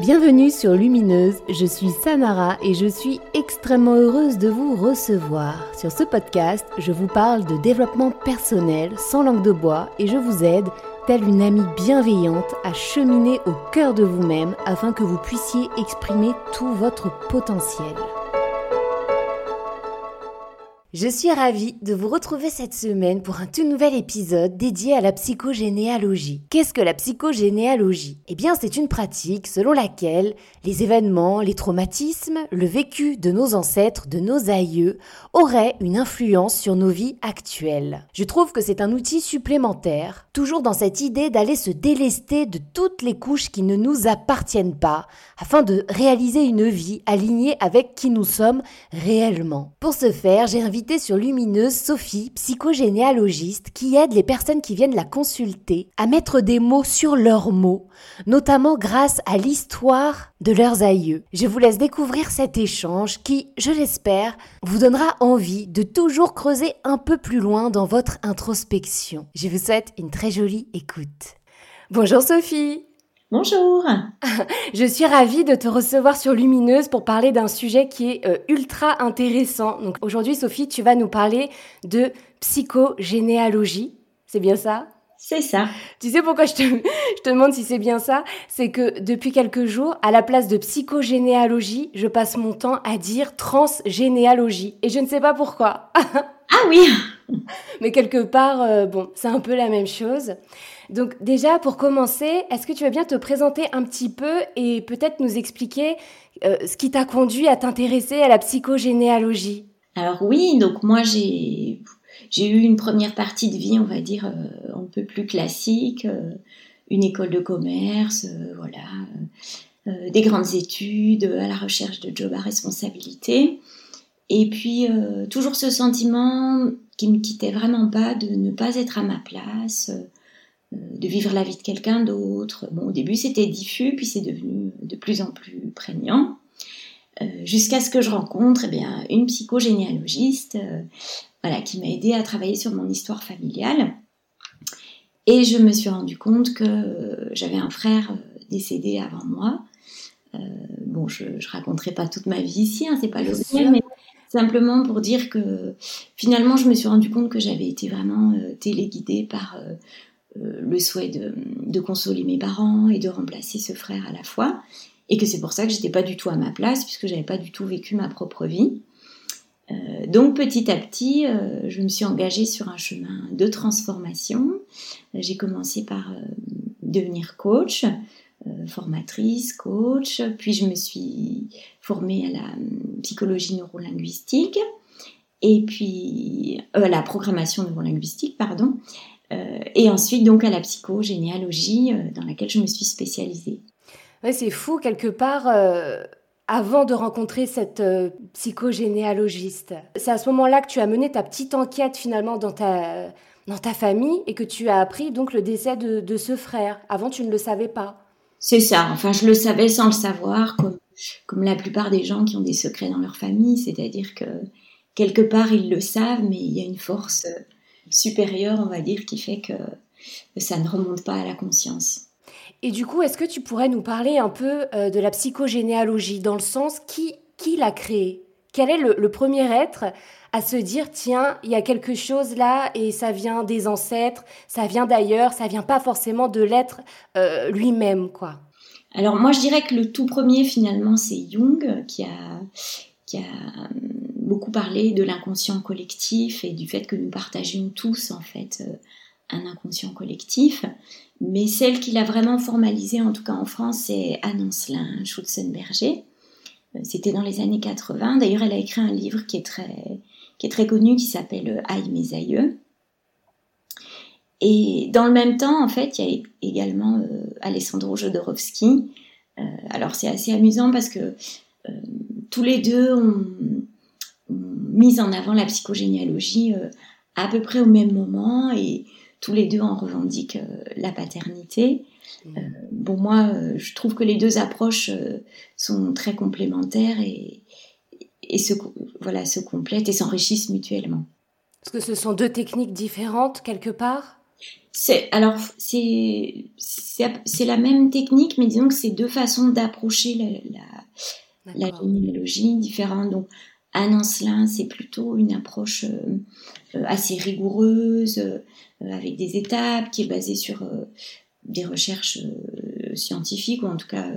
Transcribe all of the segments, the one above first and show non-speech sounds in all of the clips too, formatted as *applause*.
Bienvenue sur Lumineuse, je suis Samara et je suis extrêmement heureuse de vous recevoir. Sur ce podcast, je vous parle de développement personnel sans langue de bois et je vous aide, telle une amie bienveillante, à cheminer au cœur de vous-même afin que vous puissiez exprimer tout votre potentiel. Je suis ravie de vous retrouver cette semaine pour un tout nouvel épisode dédié à la psychogénéalogie. Qu'est-ce que la psychogénéalogie? Eh bien, c'est une pratique selon laquelle les événements, les traumatismes, le vécu de nos ancêtres, de nos aïeux, auraient une influence sur nos vies actuelles. Je trouve que c'est un outil supplémentaire, toujours dans cette idée d'aller se délester de toutes les couches qui ne nous appartiennent pas, afin de réaliser une vie alignée avec qui nous sommes réellement. Pour ce faire, j'ai invité sur Lumineuse Sophie, psychogénéalogiste, qui aide les personnes qui viennent la consulter à mettre des mots sur leurs mots, notamment grâce à l'histoire de leurs aïeux. Je vous laisse découvrir cet échange qui, je l'espère, vous donnera envie de toujours creuser un peu plus loin dans votre introspection. Je vous souhaite une très jolie écoute. Bonjour Sophie Bonjour. *laughs* Je suis ravie de te recevoir sur Lumineuse pour parler d'un sujet qui est euh, ultra intéressant. Donc aujourd'hui, Sophie, tu vas nous parler de psychogénéalogie. C'est bien ça? C'est ça. Tu sais pourquoi je te, je te demande si c'est bien ça? C'est que depuis quelques jours, à la place de psychogénéalogie, je passe mon temps à dire transgénéalogie. Et je ne sais pas pourquoi. *laughs* ah oui *laughs* Mais quelque part, euh, bon, c'est un peu la même chose. Donc déjà, pour commencer, est-ce que tu veux bien te présenter un petit peu et peut-être nous expliquer euh, ce qui t'a conduit à t'intéresser à la psychogénéalogie? Alors oui, donc moi j'ai eu une première partie de vie, on va dire, euh, un peu plus classique, une école de commerce, voilà, des grandes études, à la recherche de job à responsabilité. Et puis toujours ce sentiment qui me quittait vraiment pas de ne pas être à ma place, de vivre la vie de quelqu'un d'autre. Bon, au début, c'était diffus, puis c'est devenu de plus en plus prégnant. Euh, jusqu'à ce que je rencontre eh bien, une psychogénéalogiste euh, voilà, qui m'a aidé à travailler sur mon histoire familiale. Et je me suis rendu compte que j'avais un frère euh, décédé avant moi. bon, je ne raconterai pas toute ma vie ici, hein, c'est pas l'objet, mais simplement pour dire que finalement, je me suis rendu compte que j'avais été vraiment téléguidée par euh, le souhait de, consoler mes parents et de remplacer ce frère à la fois, et que c'est pour ça que j'étais pas du tout à ma place puisque j'avais pas du tout vécu ma propre vie. Euh, donc petit à petit, euh, je me suis engagée sur un chemin de transformation. J'ai commencé par devenir coach, formatrice, coach, puis je me suis formée à la psychologie neurolinguistique et puis à la programmation neurolinguistique, pardon, euh, et ensuite donc à la psychogénéalogie euh, dans laquelle je me suis spécialisée. C'est fou quelque part. Euh, avant de rencontrer cette psychogénéalogiste, c'est à ce moment-là que tu as mené ta petite enquête finalement dans ta, dans ta famille et que tu as appris donc le décès de ce frère. Avant, tu ne le savais pas. C'est ça. Enfin, je le savais sans le savoir, comme, comme la plupart des gens qui ont des secrets dans leur famille. C'est-à-dire que quelque part, ils le savent, mais il y a une force supérieure, on va dire, qui fait que ça ne remonte pas à la conscience. Et du coup, est-ce que tu pourrais nous parler un peu euh, de la psychogénéalogie, dans le sens qui, qui l'a créée? Quel est le, premier être à se dire, tiens, il y a quelque chose là et ça vient des ancêtres, ça vient d'ailleurs, ça vient pas forcément de l'être euh, lui-même, quoi? Alors moi je dirais que le tout premier finalement c'est Jung qui a, qui a beaucoup parlé de l'inconscient collectif et du fait que nous partagions tous en fait euh, un inconscient collectif. Mais celle qui l'a vraiment formalisé, en tout cas en France, c'est Anne Ancelin Schutzenberger. Euh, c'était dans les années 80. D'ailleurs, elle a écrit un livre qui est très, qui est très connu, qui s'appelle Aïe mes aïeux. Et dans le même temps, en fait, il y a également euh, Alessandro Jodorowsky. alors c'est assez amusant parce que tous les deux ont, mis en avant la psychogénéalogie euh, à peu près au même moment et tous les deux en revendiquent euh, la paternité. Mmh. Euh, bon, moi, je trouve que les deux approches sont très complémentaires et, et se, voilà, se complètent et s'enrichissent mutuellement. Est-ce que ce sont deux techniques différentes quelque part? C'est alors c'est c'est la même technique, mais disons que c'est deux façons d'approcher la, la, généalogie différente. Donc Anne Ancelin, c'est plutôt une approche euh, assez rigoureuse, euh, avec des étapes, qui est basée sur euh, des recherches scientifiques ou en tout cas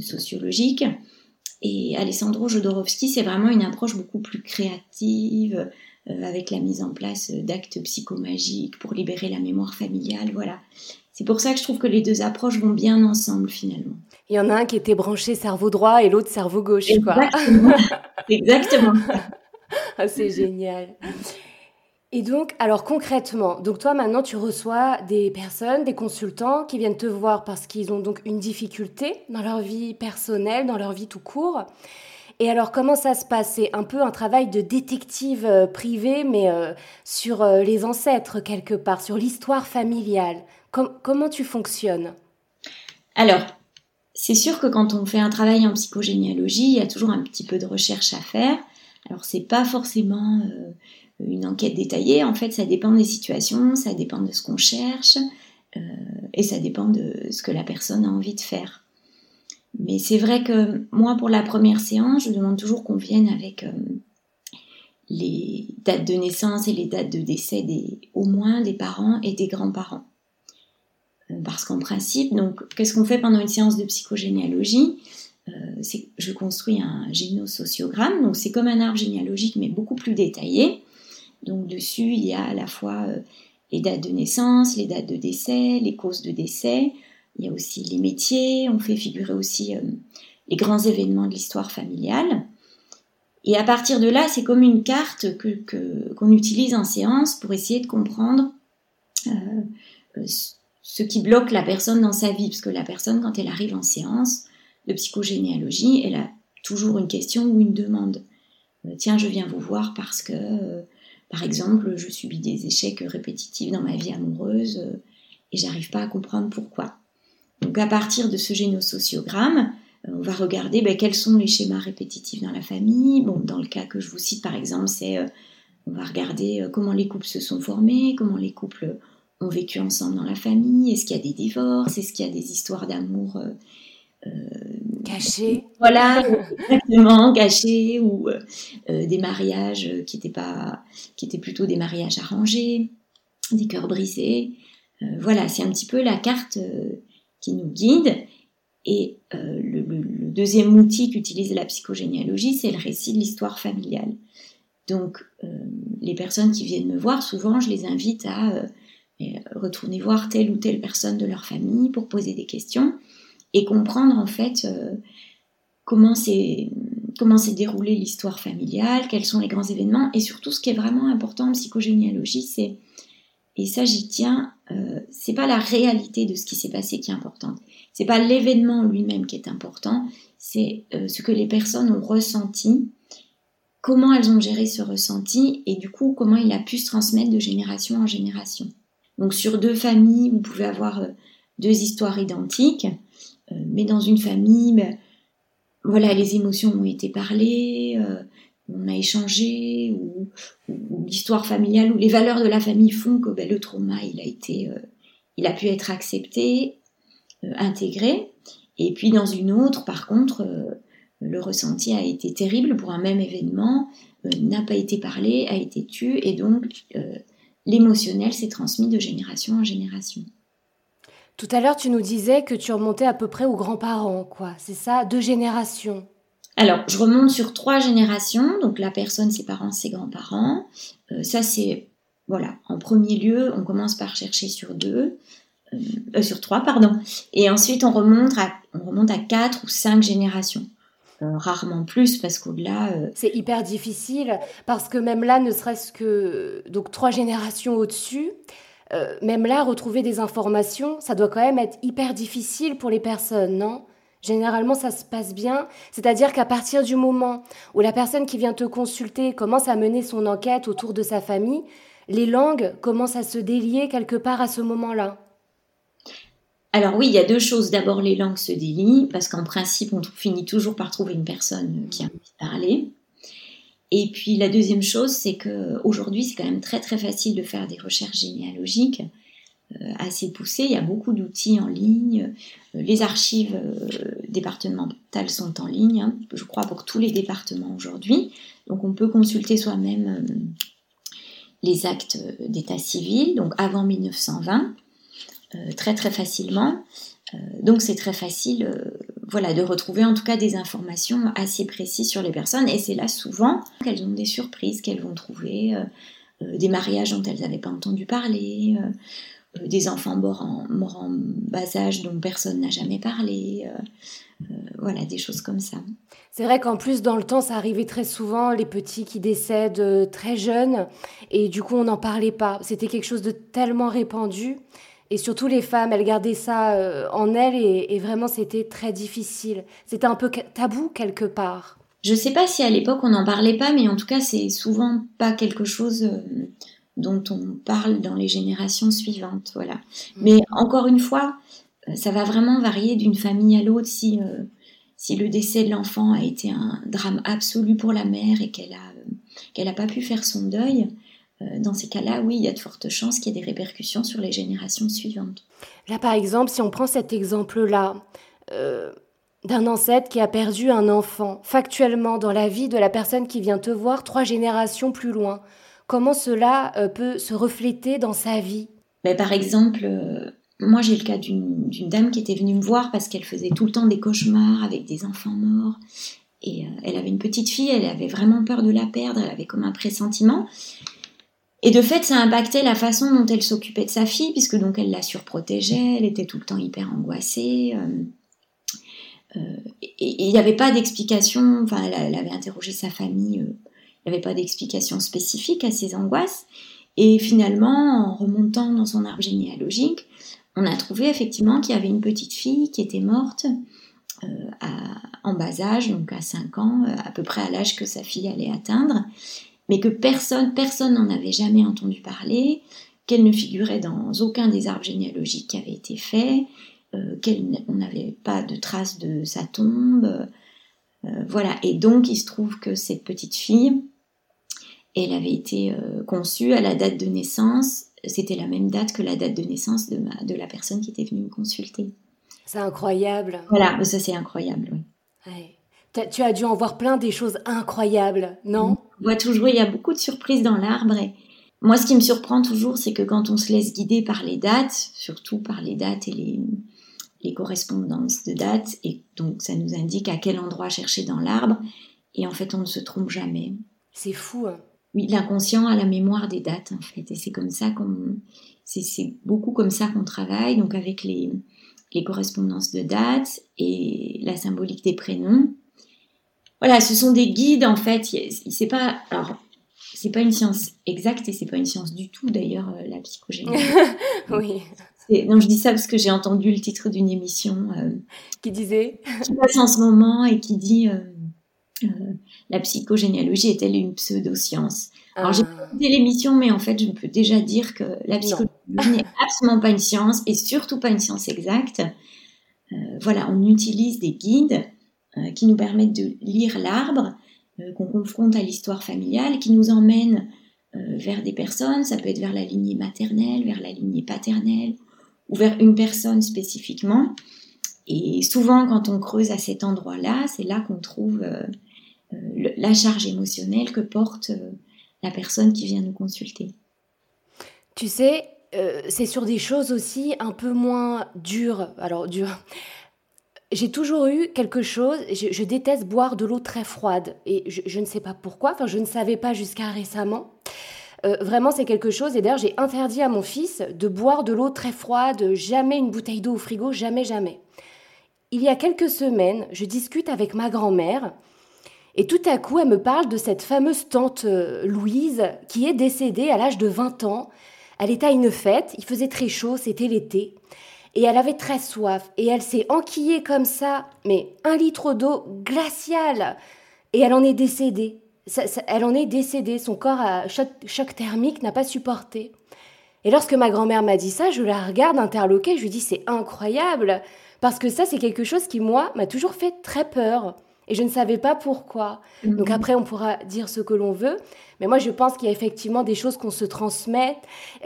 sociologiques. Et Alessandro Jodorowsky, c'est vraiment une approche beaucoup plus créative, euh, avec la mise en place d'actes psychomagiques pour libérer la mémoire familiale. Voilà. C'est pour ça que je trouve que les deux approches vont bien ensemble finalement. Il y en a un qui était branché cerveau droit et l'autre cerveau gauche. Exactement. *laughs* Exactement. Ah, c'est génial. Et donc, alors concrètement, donc toi maintenant tu reçois des personnes, des consultants qui viennent te voir parce qu'ils ont donc une difficulté dans leur vie personnelle, dans leur vie tout court. Et alors, comment ça se passe? C'est un peu un travail de détective euh, privé, mais euh, sur euh, les ancêtres quelque part, sur l'histoire familiale. comment tu fonctionnes? Alors, c'est sûr que quand on fait un travail en psychogénéalogie, il y a toujours un petit peu de recherche à faire. Alors, c'est pas forcément une enquête détaillée. En fait, ça dépend des situations, ça dépend de ce qu'on cherche, et ça dépend de ce que la personne a envie de faire. Mais c'est vrai que moi, pour la première séance, je demande toujours qu'on vienne avec euh, les dates de naissance et les dates de décès des, au moins des parents et des grands-parents. Euh, parce qu'en principe, donc, qu'est-ce qu'on fait pendant une séance de psychogénéalogie? Euh, Je construis un génosociogramme, donc c'est comme un arbre généalogique, mais beaucoup plus détaillé. Donc dessus, il y a à la fois les dates de naissance, les dates de décès, les causes de décès, il y a aussi les métiers, on fait figurer aussi euh, les grands événements de l'histoire familiale. Et à partir de là, c'est comme une carte qu'on utilise en séance pour essayer de comprendre euh, euh, ce qui bloque la personne dans sa vie. Parce que la personne, quand elle arrive en séance de psychogénéalogie, elle a toujours une question ou une demande. Tiens, je viens vous voir parce que, par exemple, je subis des échecs répétitifs dans ma vie amoureuse et j'arrive pas à comprendre pourquoi. Donc à partir de ce génosociogramme, euh, on va regarder ben, quels sont les schémas répétitifs dans la famille. Bon, dans le cas que je vous cite par exemple, c'est euh, on va regarder euh, comment les couples se sont formés, comment les couples ont vécu ensemble dans la famille, est-ce qu'il y a des divorces, est-ce qu'il y a des histoires d'amour cachées. Voilà, exactement, cachées, ou des mariages qui étaient pas, qui étaient plutôt des mariages arrangés, des cœurs brisés. voilà, c'est un petit peu la carte qui nous guide. Et euh, le, deuxième outil qu'utilise la psychogénéalogie, c'est le récit de l'histoire familiale. Donc, euh, les personnes qui viennent me voir, souvent, je les invite à euh, retourner voir telle ou telle personne de leur famille pour poser des questions et comprendre en fait comment s'est comment s'est déroulée l'histoire familiale, quels sont les grands événements et surtout ce qui est vraiment important en psychogénéalogie, c'est et ça, j'y tiens. Euh, c'est pas la réalité de ce qui s'est passé qui est importante. C'est pas l'événement lui-même qui est important. C'est euh, ce que les personnes ont ressenti, comment elles ont géré ce ressenti, et du coup comment il a pu se transmettre de génération en génération. Donc sur deux familles, vous pouvez avoir euh, deux histoires identiques, euh, mais dans une famille, ben, voilà, les émotions ont été parlées on a échangé ou, l'histoire familiale ou les valeurs de la famille font que ben, le trauma il a été euh, il a pu être accepté euh, intégré. Et puis dans une autre par contre euh, le ressenti a été terrible pour un même événement n'a pas été parlé a été tu et donc l'émotionnel s'est transmis de génération en génération tout à l'heure, tu nous disais que tu remontais à peu près aux grands-parents, quoi. C'est ça, deux générations. Alors, je remonte sur trois générations, donc la personne, ses parents, ses grands-parents. Euh, ça, c'est, voilà, en premier lieu, on commence par chercher sur deux, euh, euh, sur trois, pardon. Et ensuite, on remonte à, on remonte à quatre ou cinq générations. rarement plus, parce qu'au-delà... C'est hyper difficile, parce que même là, ne serait-ce que, donc, trois générations au-dessus, même là, retrouver des informations, ça doit quand même être hyper difficile pour les personnes, non? Généralement, ça se passe bien. C'est-à-dire qu'à partir du moment où la personne qui vient te consulter commence à mener son enquête autour de sa famille, les langues commencent à se délier quelque part à ce moment-là. Alors oui, il y a deux choses. D'abord, les langues se délient, parce qu'en principe, on finit toujours par trouver une personne qui a envie de parler. Et puis la deuxième chose, c'est qu'aujourd'hui, c'est quand même très très facile de faire des recherches généalogiques assez poussée. Il y a beaucoup d'outils en ligne. Les archives départementales sont en ligne, hein, je crois, pour tous les départements aujourd'hui. Donc on peut consulter soi-même les actes d'état civil, donc avant 1920, très très facilement. Donc c'est très facile voilà, de retrouver en tout cas des informations assez précises sur les personnes. Et c'est là souvent qu'elles ont des surprises, qu'elles vont trouver euh, euh, des mariages dont elles n'avaient pas entendu parler, euh, des enfants morts en, en, bas âge dont personne n'a jamais parlé. voilà, des choses comme ça. C'est vrai qu'en plus, dans le temps, ça arrivait très souvent, les petits qui décèdent très jeunes, et du coup, on n'en parlait pas. C'était quelque chose de tellement répandu. Et surtout les femmes, elles gardaient ça euh, en elles et, vraiment c'était très difficile. C'était un peu tabou quelque part. Je ne sais pas si à l'époque on n'en parlait pas, mais en tout cas c'est souvent pas quelque chose euh, dont on parle dans les générations suivantes. Voilà. Mm. Mais encore une fois, euh, ça va vraiment varier d'une famille à l'autre si, si le décès de l'enfant a été un drame absolu pour la mère et qu'elle a qu'elle n'a pas pu faire son deuil, dans ces cas-là, oui, il y a de fortes chances qu'il y ait des répercussions sur les générations suivantes. Là, par exemple, si on prend cet exemple-là, euh, d'un ancêtre qui a perdu un enfant, factuellement, dans la vie de la personne qui vient te voir trois générations plus loin, comment cela euh, peut se refléter dans sa vie? Mais Par exemple, moi j'ai le cas d'une dame qui était venue me voir parce qu'elle faisait tout le temps des cauchemars avec des enfants morts. Et elle avait une petite fille, elle avait vraiment peur de la perdre, elle avait comme un pressentiment. Et de fait, ça impactait la façon dont elle s'occupait de sa fille, puisque donc elle la surprotégeait, elle était tout le temps hyper angoissée. Euh, euh, et il n'y avait pas d'explication, enfin, elle, avait interrogé sa famille, euh, il n'y avait pas d'explication spécifique à ses angoisses. Et finalement, en remontant dans son arbre généalogique, on a trouvé effectivement qu'il y avait une petite fille qui était morte en bas âge, donc à 5 ans, à peu près à l'âge que sa fille allait atteindre, mais que personne, personne n'en avait jamais entendu parler, qu'elle ne figurait dans aucun des arbres généalogiques qui avaient été faits, euh, qu'on n'avait pas de traces de sa tombe. Euh, voilà, et donc il se trouve que cette petite fille, elle avait été euh, conçue à la date de naissance, c'était la même date que la date de naissance de, ma, de la personne qui était venue me consulter. C'est incroyable. Voilà, ça c'est incroyable, oui. Ouais. Tu as dû en voir plein des choses incroyables, non? On voit toujours, il y a beaucoup de surprises dans l'arbre. Et moi, ce qui me surprend toujours, c'est que quand on se laisse guider par les dates, surtout par les dates et les, les correspondances de dates, et donc ça nous indique à quel endroit chercher dans l'arbre, et en fait, on ne se trompe jamais. C'est fou. Hein. Oui, l'inconscient a la mémoire des dates, en fait, et c'est comme ça qu'on, c'est beaucoup comme ça qu'on travaille, donc avec les, les correspondances de dates et la symbolique des prénoms voilà, ce sont des guides en fait. C'est pas alors c'est pas une science exacte et c'est pas une science du tout d'ailleurs euh, la psychogénie. *laughs* oui. Non, je dis ça parce que j'ai entendu le titre d'une émission euh, qui disait qui passe en ce moment et qui dit euh, la psychogénéalogie est-elle une pseudo-science? Alors j'ai pas écouté l'émission, mais en fait je peux déjà dire que la psychogénéalogie n'est *laughs* absolument pas une science et surtout pas une science exacte. voilà, on utilise des guides qui nous permettent de lire l'arbre, euh, qu'on confronte à l'histoire familiale, qui nous emmène euh, vers des personnes, ça peut être vers la lignée maternelle, vers la lignée paternelle, ou vers une personne spécifiquement. Et souvent, quand on creuse à cet endroit-là, c'est là, qu'on trouve la charge émotionnelle que porte la personne qui vient nous consulter. Tu sais, c'est sur des choses aussi un peu moins dures. Alors, dures j'ai toujours eu quelque chose, je, déteste boire de l'eau très froide et je, ne sais pas pourquoi, enfin je ne savais pas jusqu'à récemment. Euh, vraiment c'est quelque chose et d'ailleurs j'ai interdit à mon fils de boire de l'eau très froide, jamais une bouteille d'eau au frigo, jamais, jamais. Il y a quelques semaines, je discute avec ma grand-mère et tout à coup elle me parle de cette fameuse tante euh, Louise qui est décédée à l'âge de 20 ans. Elle était à une fête, il faisait très chaud, c'était l'été et elle avait très soif et elle s'est enquillée comme ça, mais un litre d'eau glaciale et elle en est décédée. elle en est décédée, son corps à choc, thermique n'a pas supporté. Et lorsque ma grand-mère m'a dit ça, je la regarde interloquée, je lui dis c'est incroyable parce que ça c'est quelque chose qui moi m'a toujours fait très peur. Et je ne savais pas pourquoi. Mhm. Donc après, on pourra dire ce que l'on veut. Mais moi, je pense qu'il y a effectivement des choses qu'on se transmet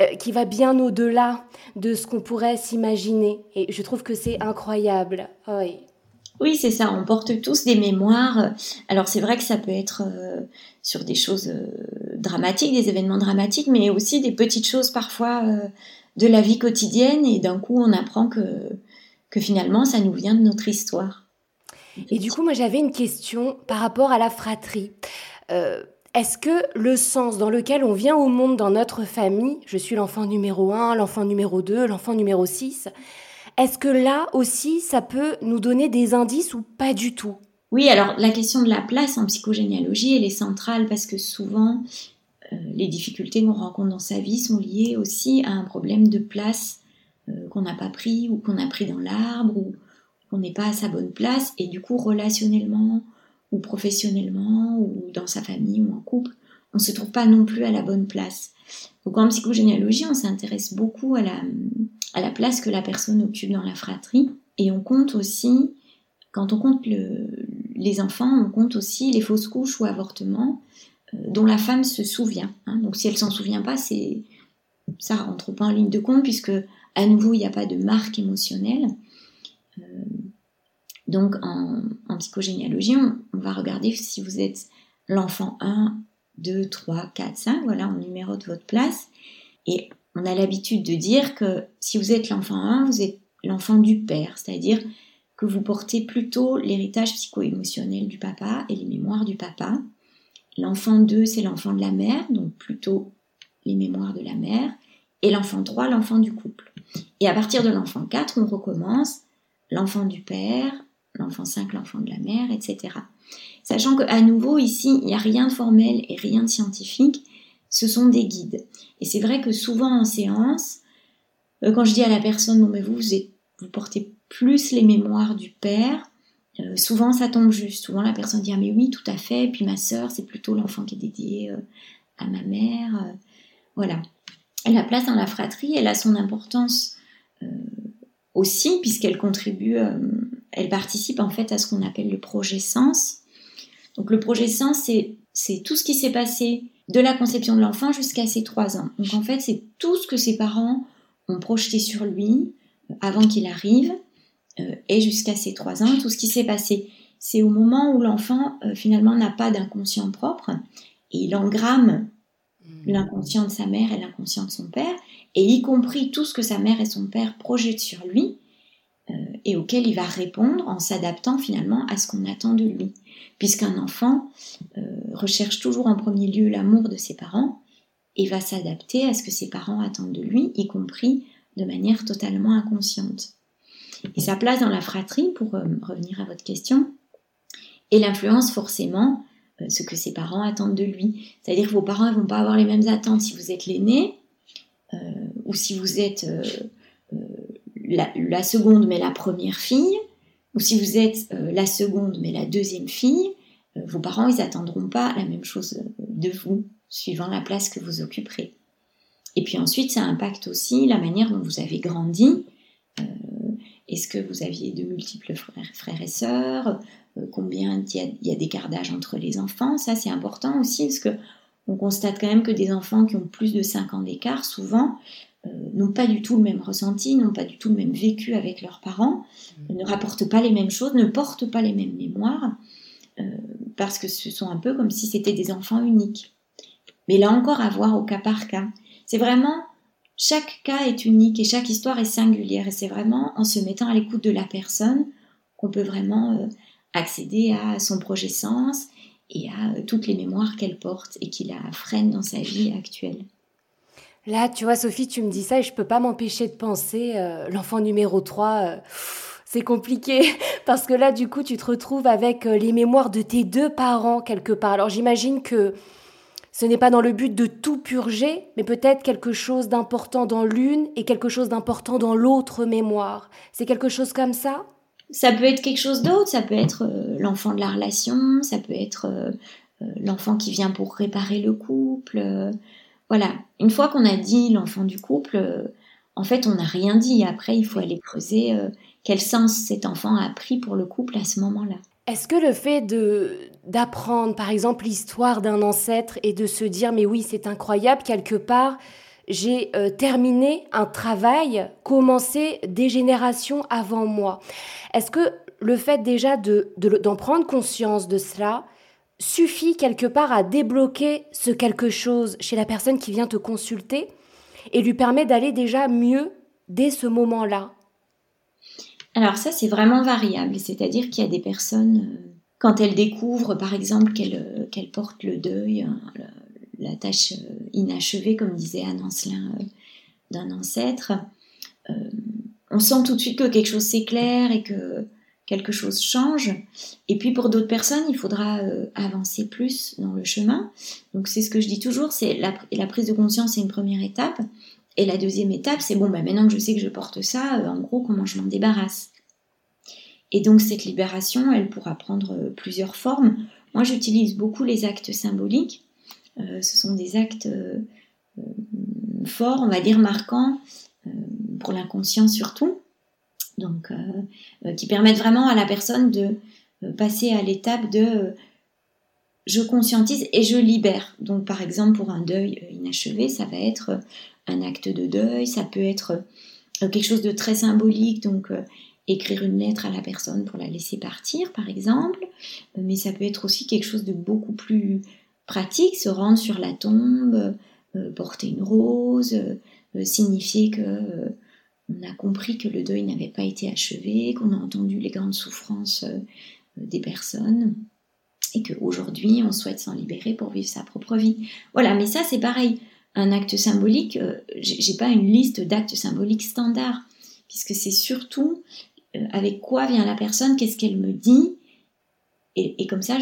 euh, qui va bien au-delà de ce qu'on pourrait s'imaginer. Et je trouve que c'est incroyable. Oui. Oui, c'est ça. On porte tous des mémoires. Alors c'est vrai que ça peut être euh, sur des choses euh, dramatiques, des événements dramatiques, mais aussi des petites choses parfois de la vie quotidienne. Et d'un coup, on apprend que, que finalement, ça nous vient de notre histoire. Et du coup, moi, j'avais une question par rapport à la fratrie. Euh, est-ce que le sens dans lequel on vient au monde dans notre famille, je suis l'enfant numéro 1, l'enfant numéro 2, l'enfant numéro 6, est-ce que là aussi, ça peut nous donner des indices ou pas du tout? Oui, alors la question de la place en psychogénéalogie, elle est centrale parce que souvent, euh, les difficultés qu'on rencontre dans sa vie sont liées aussi à un problème de place euh, qu'on n'a pas pris ou qu'on a pris dans l'arbre ou on n'est pas à sa bonne place et du coup relationnellement ou professionnellement ou dans sa famille ou en couple, on se trouve pas non plus à la bonne place. Donc en psychogénéalogie, on s'intéresse beaucoup à la, à la place que la personne occupe dans la fratrie et on compte aussi, quand on compte les enfants, on compte aussi les fausses couches ou avortements euh, dont la femme se souvient. Hein. Donc si elle s'en souvient pas, c'est ça rentre pas en ligne de compte puisque à nouveau il n'y a pas de marque émotionnelle. Euh, donc en, psychogénéalogie, on, va regarder si vous êtes l'enfant 1, 2, 3, 4, 5, voilà, on numérote votre place. Et on a l'habitude de dire que si vous êtes l'enfant 1, vous êtes l'enfant du père, c'est-à-dire que vous portez plutôt l'héritage psycho-émotionnel du papa et les mémoires du papa. L'enfant 2, c'est l'enfant de la mère, donc plutôt les mémoires de la mère. Et l'enfant 3, l'enfant du couple. Et à partir de l'enfant 4, on recommence l'enfant du père, l'enfant 5, l'enfant de la mère, etc. Sachant qu'à nouveau, ici, il n'y a rien de formel et rien de scientifique, ce sont des guides. Et c'est vrai que souvent en séance, euh, quand je dis à la personne, non mais vous, vous, portez plus les mémoires du père, euh, souvent ça tombe juste. Souvent la personne dit, ah mais oui, tout à fait, puis ma sœur, c'est plutôt l'enfant qui est dédié euh, à ma mère. voilà. La place dans la fratrie, elle a son importance aussi, puisqu'elle contribue, euh, elle participe en fait à ce qu'on appelle le projet sens. Donc le projet sens, c'est tout ce qui s'est passé de la conception de l'enfant jusqu'à ses trois ans. Donc en fait, c'est tout ce que ses parents ont projeté sur lui euh, avant qu'il arrive euh, et jusqu'à ses trois ans, tout ce qui s'est passé. C'est au moment où l'enfant finalement n'a pas d'inconscient propre et il engramme. L'inconscient de sa mère et l'inconscient de son père et y compris tout ce que sa mère et son père projettent sur lui, euh, et auquel il va répondre en s'adaptant finalement à ce qu'on attend de lui. Puisqu'un enfant euh, recherche toujours en premier lieu l'amour de ses parents et va s'adapter à ce que ses parents attendent de lui, y compris de manière totalement inconsciente. Et sa place dans la fratrie, pour euh, revenir à votre question, et l'influence forcément ce que ses parents attendent de lui. C'est-à-dire que vos parents ne vont pas avoir les mêmes attentes si vous êtes l'aîné, ou si vous êtes euh, euh, la, seconde mais la première fille, ou si vous êtes euh, la seconde mais la deuxième fille, vos parents ils attendront pas la même chose de vous suivant la place que vous occuperez. Et puis ensuite, ça impacte aussi la manière dont vous avez grandi. Est-ce que vous aviez de multiples frères, et sœurs? Combien il y, a, des gardages entre les enfants? Ça, c'est important aussi parce que on constate quand même que des enfants qui ont plus de 5 ans d'écart, souvent, euh, n'ont pas du tout le même ressenti, n'ont pas du tout le même vécu avec leurs parents, mmh. ne rapportent pas les mêmes choses, ne portent pas les mêmes mémoires, euh, parce que ce sont un peu comme si c'était des enfants uniques. Mais là encore, à voir au cas par cas. C'est vraiment, chaque cas est unique et chaque histoire est singulière. Et c'est vraiment en se mettant à l'écoute de la personne qu'on peut vraiment euh, accéder à son projet sens et à toutes les mémoires qu'elle porte et qui la freinent dans sa vie actuelle. Là, tu vois, Sophie, tu me dis ça et je peux pas m'empêcher de penser, euh, l'enfant numéro 3, euh, c'est compliqué *laughs* parce que là, du coup, tu te retrouves avec euh, les mémoires de tes deux parents quelque part. Alors j'imagine que ce n'est pas dans le but de tout purger, mais peut-être quelque chose d'important dans l'une et quelque chose d'important dans l'autre mémoire. C'est quelque chose comme ça? Ça peut être quelque chose d'autre, ça peut être l'enfant de la relation, ça peut être l'enfant qui vient pour réparer le couple voilà, une fois qu'on a dit l'enfant du couple, euh, en fait, on n'a rien dit. Après, il faut aller creuser euh, quel sens cet enfant a pris pour le couple à ce moment-là. Est-ce que le fait de d'apprendre, par exemple, l'histoire d'un ancêtre et de se dire mais oui, c'est incroyable quelque part, j'ai euh, terminé un travail commencé des générations avant moi. Est-ce que le fait déjà de, d'en prendre conscience de cela suffit quelque part à débloquer ce quelque chose chez la personne qui vient te consulter et lui permet d'aller déjà mieux dès ce moment-là? Alors ça, c'est vraiment variable. C'est-à-dire qu'il y a des personnes, euh, quand elles découvrent, par exemple, qu'elles euh, portent le deuil, hein, la tâche euh, inachevée, comme disait Anne Ancelin, d'un ancêtre, on sent tout de suite que quelque chose s'éclaire et que quelque chose change. Et puis pour d'autres personnes, il faudra avancer plus dans le chemin. Donc c'est ce que je dis toujours, c'est la, prise de conscience, c'est une première étape. Et la deuxième étape, c'est bon, bah, maintenant que je sais que je porte ça, euh, en gros, comment je m'en débarrasse Et donc cette libération, elle pourra prendre euh, plusieurs formes. Moi, j'utilise beaucoup les actes symboliques. Euh, ce sont des actes forts, on va dire marquants, pour l'inconscient surtout. Donc, qui permettent vraiment à la personne de passer à l'étape de je conscientise et je libère. Donc par exemple pour un deuil inachevé, ça va être un acte de deuil, ça peut être euh, quelque chose de très symbolique, donc euh, écrire une lettre à la personne pour la laisser partir, par exemple, euh, mais ça peut être aussi quelque chose de beaucoup plus pratique, se rendre sur la tombe, porter une rose, signifier que on a compris que le deuil n'avait pas été achevé, qu'on a entendu les grandes souffrances des personnes et qu'aujourd'hui on souhaite s'en libérer pour vivre sa propre vie. Voilà, mais ça c'est pareil un acte symbolique, euh, j'ai pas une liste d'actes symboliques standards, puisque c'est surtout euh, avec quoi vient la personne, qu'est-ce qu'elle me dit, et, comme ça,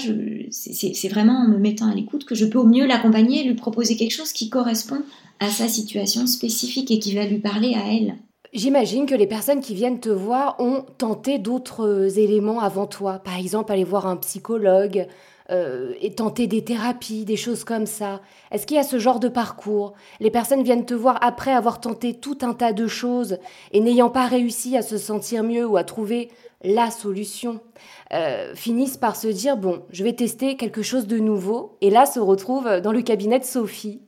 c'est vraiment en me mettant à l'écoute que je peux au mieux l'accompagner et lui proposer quelque chose qui correspond à sa situation spécifique et qui va lui parler à elle. J'imagine que les personnes qui viennent te voir ont tenté d'autres éléments avant toi. Par exemple, aller voir un psychologue, euh, et tenter des thérapies, des choses comme ça Est-ce qu'il y a ce genre de parcours? Les personnes viennent te voir après avoir tenté tout un tas de choses et n'ayant pas réussi à se sentir mieux ou à trouver la solution, euh, finissent par se dire, bon, je vais tester quelque chose de nouveau, et là se retrouvent dans le cabinet de Sophie.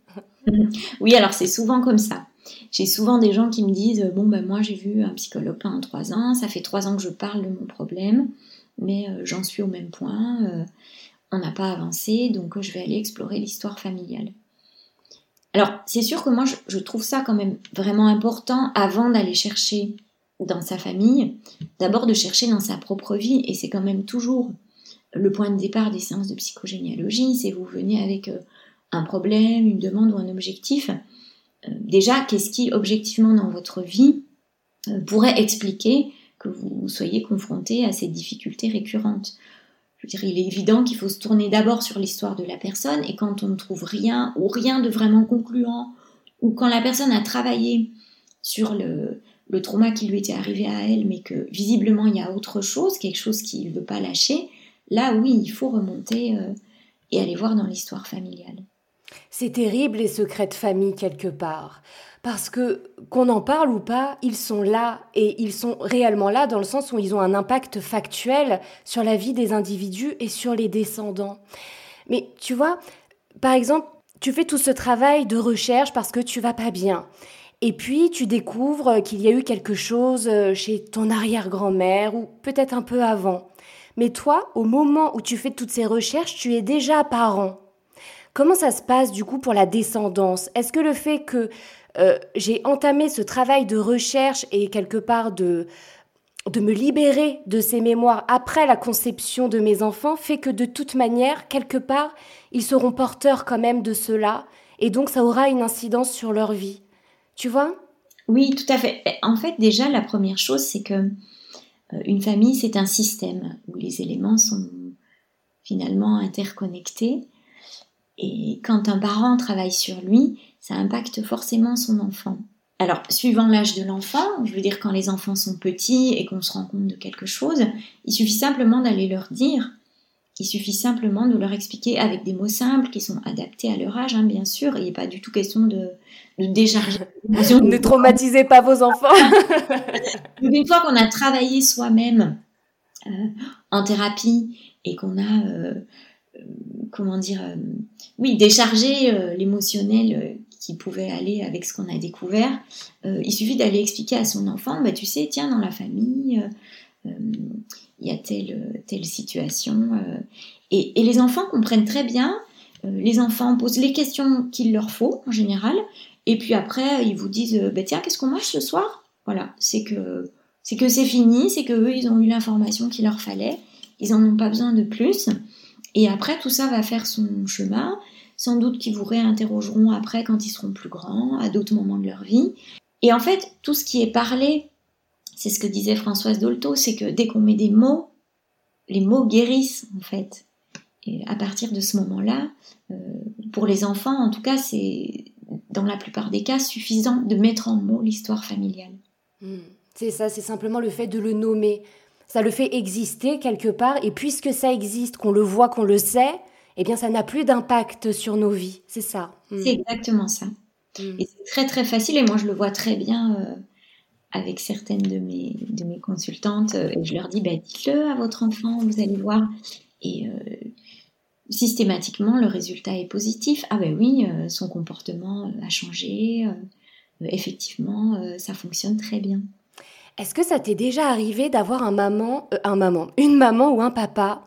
*laughs* Oui, alors c'est souvent comme ça. J'ai souvent des gens qui me disent, bon, ben moi j'ai vu un psychologue pendant trois ans, ça fait trois ans que je parle de mon problème, mais euh, j'en suis au même point on n'a pas avancé, donc je vais aller explorer l'histoire familiale. Alors, c'est sûr que moi, je, trouve ça quand même vraiment important avant d'aller chercher dans sa famille, d'abord de chercher dans sa propre vie, et c'est quand même toujours le point de départ des séances de psychogénéalogie, c'est vous venez avec euh, un problème, une demande ou un objectif. Euh, déjà, qu'est-ce qui, objectivement, dans votre vie, euh, pourrait expliquer que vous soyez confronté à ces difficultés récurrentes je veux dire, il est évident qu'il faut se tourner d'abord sur l'histoire de la personne et quand on ne trouve rien ou rien de vraiment concluant ou quand la personne a travaillé sur le, le trauma qui lui était arrivé à elle mais que visiblement il y a autre chose, quelque chose qu'il ne veut pas lâcher, là oui, il faut remonter euh, et aller voir dans l'histoire familiale. C'est terrible les secrets de famille quelque part parce que qu'on en parle ou pas, ils sont là et ils sont réellement là dans le sens où ils ont un impact factuel sur la vie des individus et sur les descendants. Mais tu vois, par exemple, tu fais tout ce travail de recherche parce que tu vas pas bien. Et puis tu découvres qu'il y a eu quelque chose euh, chez ton arrière-grand-mère ou peut-être un peu avant. Mais toi, au moment où tu fais toutes ces recherches, tu es déjà parent. Comment ça se passe du coup pour la descendance? Est-ce que le fait que euh, j'ai entamé ce travail de recherche et quelque part de, de me libérer de ces mémoires après la conception de mes enfants fait que de toute manière, quelque part, ils seront porteurs quand même de cela et donc ça aura une incidence sur leur vie. Tu vois? Oui, tout à fait. En fait, déjà, la première chose, c'est que euh, une famille, c'est un système où les éléments sont finalement interconnectés. Et quand un parent travaille sur lui, ça impacte forcément son enfant. Alors, suivant l'âge de l'enfant, je veux dire quand les enfants sont petits et qu'on se rend compte de quelque chose, il suffit simplement d'aller leur dire, il suffit simplement de leur expliquer avec des mots simples qui sont adaptés à leur âge, hein, bien sûr, il n'est pas du tout question de, de décharger. ne traumatisez pas vos enfants. *laughs* Une fois qu'on a travaillé soi-même en thérapie et qu'on a, comment dire, oui, déchargé l'émotionnel qui pouvait aller avec ce qu'on a découvert, il suffit d'aller expliquer à son enfant, bah, tu sais, tiens, dans la famille, il y a telle, telle situation. Et, et, les enfants comprennent très bien. les enfants posent les questions qu'il leur faut en général. Et puis après, ils vous disent, bah, tiens, qu'est-ce qu'on mange ce soir? Voilà, c'est que c'est que c'est fini, c'est que eux, ils ont eu l'information qu'il leur fallait. Ils n'en ont pas besoin de plus. Et après, tout ça va faire son chemin. Sans doute qu'ils vous réinterrogeront après quand ils seront plus grands, à d'autres moments de leur vie. Et en fait, tout ce qui est parlé, c'est ce que disait Françoise Dolto, c'est que dès qu'on met des mots, les mots guérissent en fait. Et à partir de ce moment-là, euh, pour les enfants, en tout cas, c'est dans la plupart des cas suffisant de mettre en mots l'histoire familiale. Hmm. c'est ça, c'est simplement le fait de le nommer. Ça le fait exister quelque part, et puisque ça existe, qu'on le voit, qu'on le sait, eh bien, ça n'a plus d'impact sur nos vies. C'est ça. Hmm. C'est exactement ça. Hmm. Et c'est très, très facile. Et moi, je le vois très bien euh, avec certaines de mes, de mes consultantes. Euh, et je leur dis, bah, dites-le à votre enfant, vous allez voir. Et euh, systématiquement, le résultat est positif. Ah ben oui, son comportement a changé. effectivement, ça fonctionne très bien. Est-ce que ça t'est déjà arrivé d'avoir un maman, un maman, une maman ou un papa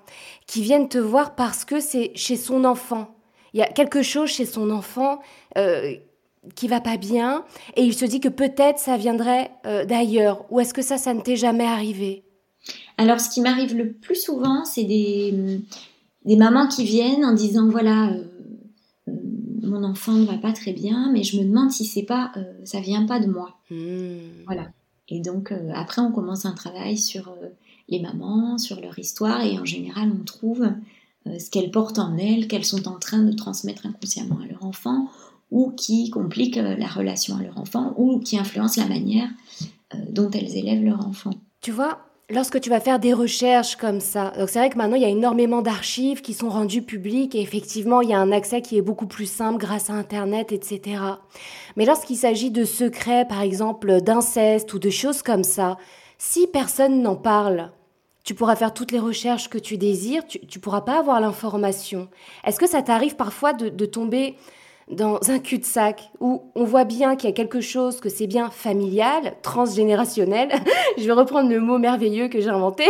qui viennent te voir parce que c'est chez son enfant? Il y a quelque chose chez son enfant euh, qui va pas bien et il se dit que peut-être ça viendrait euh, d'ailleurs. Ou est-ce que ça, ça ne t'est jamais arrivé? Alors, ce qui m'arrive le plus souvent, c'est des, des mamans qui viennent en disant voilà, euh, mon enfant ne va pas très bien, mais je me demande si c'est pas, ça vient pas de moi. Hmm. Voilà. Et donc après, on commence un travail sur les mamans, sur leur histoire, et en général, on trouve euh, ce qu'elles portent en elles, qu'elles sont en train de transmettre inconsciemment à leur enfant, ou qui compliquent euh, la relation à leur enfant, ou qui influencent la manière euh, dont elles élèvent leur enfant. Tu vois, lorsque tu vas faire des recherches comme ça, donc c'est vrai que maintenant il y a énormément d'archives qui sont rendues publiques et effectivement il y a un accès qui est beaucoup plus simple grâce à Internet, etc. Mais lorsqu'il s'agit de secrets, par exemple d'inceste ou de choses comme ça, si personne n'en parle, tu pourras faire toutes les recherches que tu désires, tu ne pourras pas avoir l'information. Est-ce que ça t'arrive parfois de, tomber dans un cul-de-sac où on voit bien qu'il y a quelque chose, que c'est bien familial, transgénérationnel, *laughs* je vais reprendre le mot merveilleux que j'ai inventé,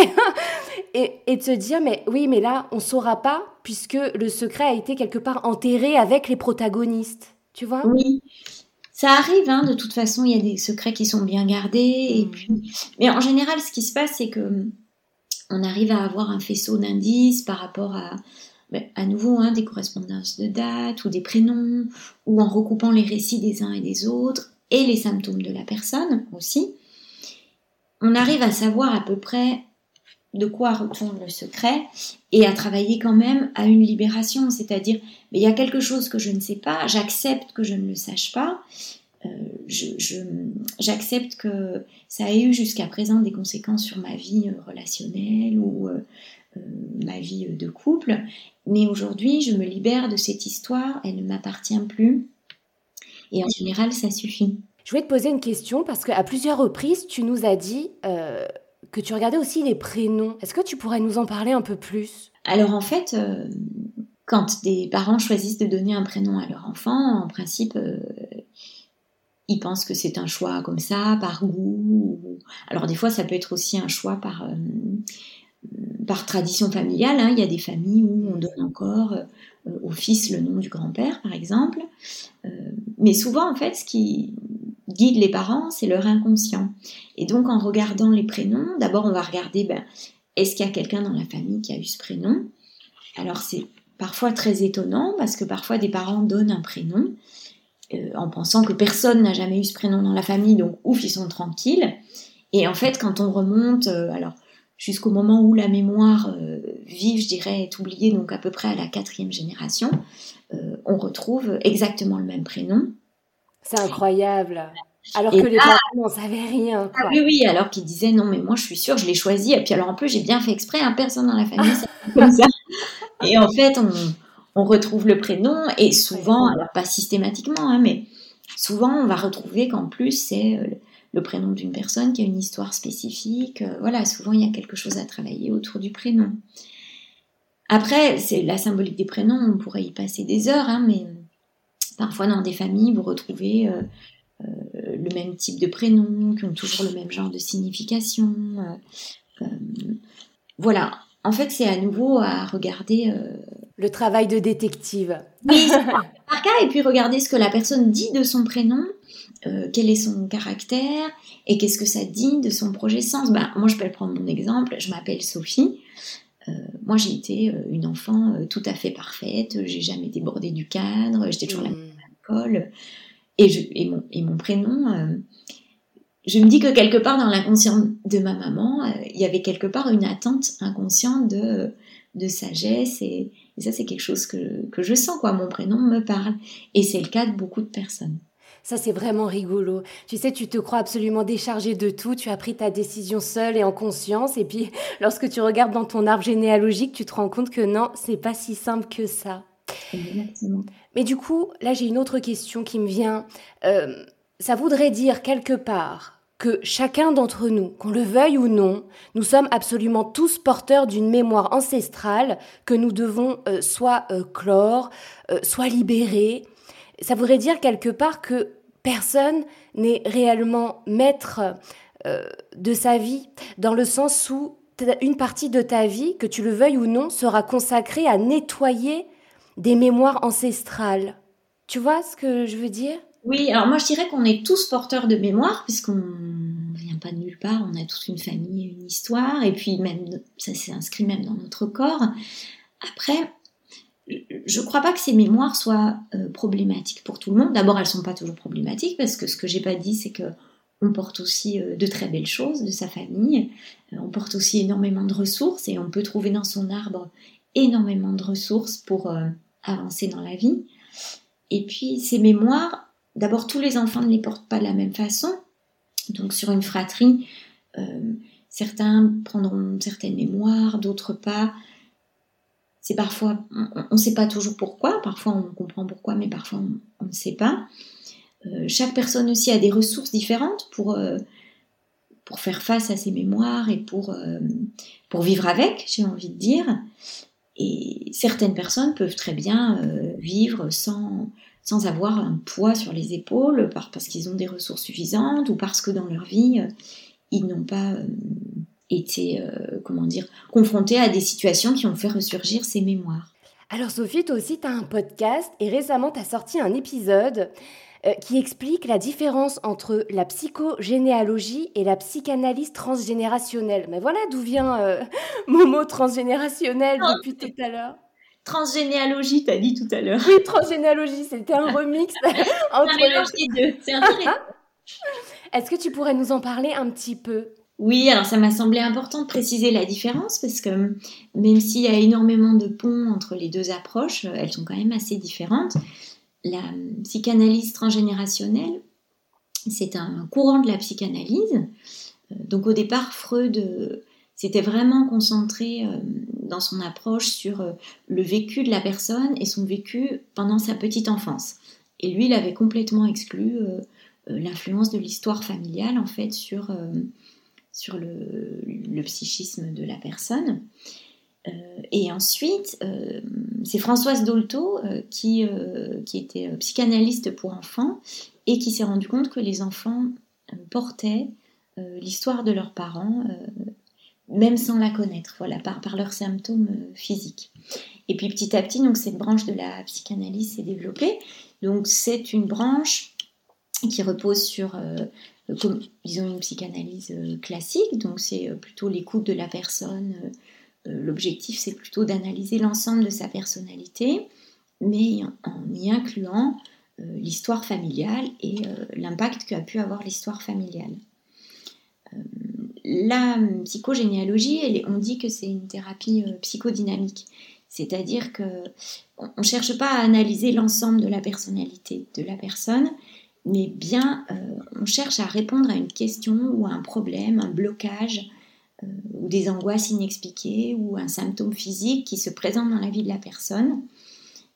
*laughs* et, et, de se dire, mais oui, mais là, on ne saura pas puisque le secret a été quelque part enterré avec les protagonistes, tu vois? Oui, ça arrive, hein, de toute façon, il y a des secrets qui sont bien gardés, et mmh. puis... mais en général, ce qui se passe, c'est que on arrive à avoir un faisceau d'indices par rapport à, à nouveau, hein, des correspondances de dates ou des prénoms, ou en recoupant les récits des uns et des autres, et les symptômes de la personne aussi. On arrive à savoir à peu près de quoi retourne le secret et à travailler quand même à une libération, c'est-à-dire mais il y a quelque chose que je ne sais pas, j'accepte que je ne le sache pas, euh, j'accepte que ça ait eu jusqu'à présent des conséquences sur ma vie euh, relationnelle ou euh, ma vie de couple, mais aujourd'hui je me libère de cette histoire, elle ne m'appartient plus, et en général ça suffit. Je voulais te poser une question parce qu'à plusieurs reprises tu nous as dit que tu regardais aussi les prénoms. Est-ce que tu pourrais nous en parler un peu plus? Alors en fait, quand des parents choisissent de donner un prénom à leur enfant, en principe, ils pensent que c'est un choix comme ça, par goût. Alors des fois, ça peut être aussi un choix par, euh, par tradition familiale. Hein. Il y a des familles où on donne encore euh, au fils le nom du grand-père, par exemple. Euh, mais souvent, en fait, ce qui guide les parents, c'est leur inconscient. Et donc, en regardant les prénoms, d'abord, on va regarder, ben, est-ce qu'il y a quelqu'un dans la famille qui a eu ce prénom? Alors, c'est parfois très étonnant parce que parfois des parents donnent un prénom euh, en pensant que personne n'a jamais eu ce prénom dans la famille, donc ouf, ils sont tranquilles. Et en fait, quand on remonte, alors jusqu'au moment où la mémoire euh, vive, je dirais, est oubliée, donc à peu près à la quatrième génération, on retrouve exactement le même prénom. C'est incroyable. Alors que les parents n'en savaient rien. Ah oui, oui, alors qu'ils disaient non, mais moi je suis sûre, je l'ai choisi. Et puis alors en plus, j'ai bien fait exprès, hein, personne dans la famille, *laughs* comme ça. Et en fait, on, on retrouve le prénom et souvent, alors pas systématiquement, hein, mais souvent on va retrouver qu'en plus c'est euh, le prénom d'une personne qui a une histoire spécifique. voilà, souvent il y a quelque chose à travailler autour du prénom. Après, c'est la symbolique des prénoms, on pourrait y passer des heures, hein, mais parfois dans des familles, vous retrouvez le même type de prénoms, qui ont toujours le même genre de signification. voilà, en fait, c'est à nouveau à regarder. Euh, le travail de détective. Oui, par cas, et puis regarder ce que la personne dit de son prénom, euh, quel est son caractère, et qu'est-ce que ça dit de son projet sens. Ben, moi, je peux prendre mon exemple. Je m'appelle Sophie. Euh, moi, j'ai été une enfant tout à fait parfaite. J'ai jamais débordé du cadre. J'étais toujours la mmh. à l'école. Et, je, et, mon, et mon prénom, je me dis que quelque part dans l'inconscient de ma maman, euh, il y avait quelque part une attente inconsciente de, de sagesse et, ça c'est quelque chose que, que, je sens quoi. Mon prénom me parle et c'est le cas de beaucoup de personnes. Ça, c'est vraiment rigolo. Tu sais, tu te crois absolument déchargé de tout, tu as pris ta décision seule et en conscience, et puis *laughs* lorsque tu regardes dans ton arbre généalogique, tu te rends compte que non, c'est pas si simple que ça. Exactement. Mais du coup, là, j'ai une autre question qui me vient. Euh, ça voudrait dire quelque part que chacun d'entre nous, qu'on le veuille ou non, nous sommes absolument tous porteurs d'une mémoire ancestrale que nous devons euh, soit euh, clore, euh, soit libérer. Ça voudrait dire quelque part que personne n'est réellement maître de sa vie, dans le sens où une partie de ta vie, que tu le veuilles ou non, sera consacrée à nettoyer des mémoires ancestrales. Tu vois ce que je veux dire? Oui, alors moi je dirais qu'on est tous porteurs de mémoire, puisqu'on ne vient pas de nulle part, on a toute une famille, une histoire, et puis même ça s'est inscrit même dans notre corps. Après, je ne crois pas que ces mémoires soient euh, problématiques pour tout le monde. D'abord, elles ne sont pas toujours problématiques, parce que ce que j'ai pas dit, c'est que on porte aussi euh, de très belles choses de sa famille, euh, on porte aussi énormément de ressources, et on peut trouver dans son arbre énormément de ressources pour avancer dans la vie. Et puis ces mémoires, D'abord, tous les enfants ne les portent pas de la même façon. Donc, sur une fratrie, euh, certains prendront certaines mémoires, d'autres pas. C'est parfois, on ne sait pas toujours pourquoi, parfois on comprend pourquoi, mais parfois on, ne sait pas. Euh, chaque personne aussi a des ressources différentes pour, euh, faire face à ces mémoires et pour, pour vivre avec, j'ai envie de dire. Et certaines personnes peuvent très bien vivre sans, sans avoir un poids sur les épaules parce qu'ils ont des ressources suffisantes ou parce que dans leur vie, euh, ils n'ont pas euh, été, euh, comment dire, confrontés à des situations qui ont fait ressurgir ces mémoires. Alors Sophie, toi aussi, tu as un podcast et récemment, tu as sorti un épisode qui explique la différence entre la psychogénéalogie et la psychanalyse transgénérationnelle. Mais voilà d'où vient *laughs* mon mot transgénérationnel depuis tout à l'heure. Transgénéalogie, t'as dit tout à l'heure. Oui, transgénéalogie, c'était un remix *laughs* *laughs* entre les deux. C'est intéressant. *laughs* Est-ce que tu pourrais nous en parler un petit peu? Oui, alors ça m'a semblé important de préciser la différence parce que même s'il y a énormément de ponts entre les deux approches, elles sont quand même assez différentes. La psychanalyse transgénérationnelle, c'est un courant de la psychanalyse. Donc au départ, Freud s'était vraiment concentré euh, dans son approche sur euh, le vécu de la personne et son vécu pendant sa petite enfance. Et lui, il avait complètement exclu euh, l'influence de l'histoire familiale en fait sur, sur le, psychisme de la personne. et ensuite, c'est Françoise Dolto qui, qui était psychanalyste pour enfants et qui s'est rendu compte que les enfants portaient l'histoire de leurs parents même sans la connaître, voilà, par, leurs symptômes euh, physiques. Et puis petit à petit, donc cette branche de la psychanalyse s'est développée. Donc c'est une branche qui repose sur, euh, disons, une psychanalyse euh, classique. Donc c'est plutôt l'écoute de la personne. L'objectif, c'est plutôt d'analyser l'ensemble de sa personnalité, mais en y incluant l'histoire familiale et l'impact qu'a pu avoir l'histoire familiale la psychogénéalogie, on dit que c'est une thérapie euh, psychodynamique. C'est-à-dire que on ne cherche pas à analyser l'ensemble de la personnalité de la personne, mais bien euh, on cherche à répondre à une question ou à un problème, un blocage euh, ou des angoisses inexpliquées ou un symptôme physique qui se présente dans la vie de la personne.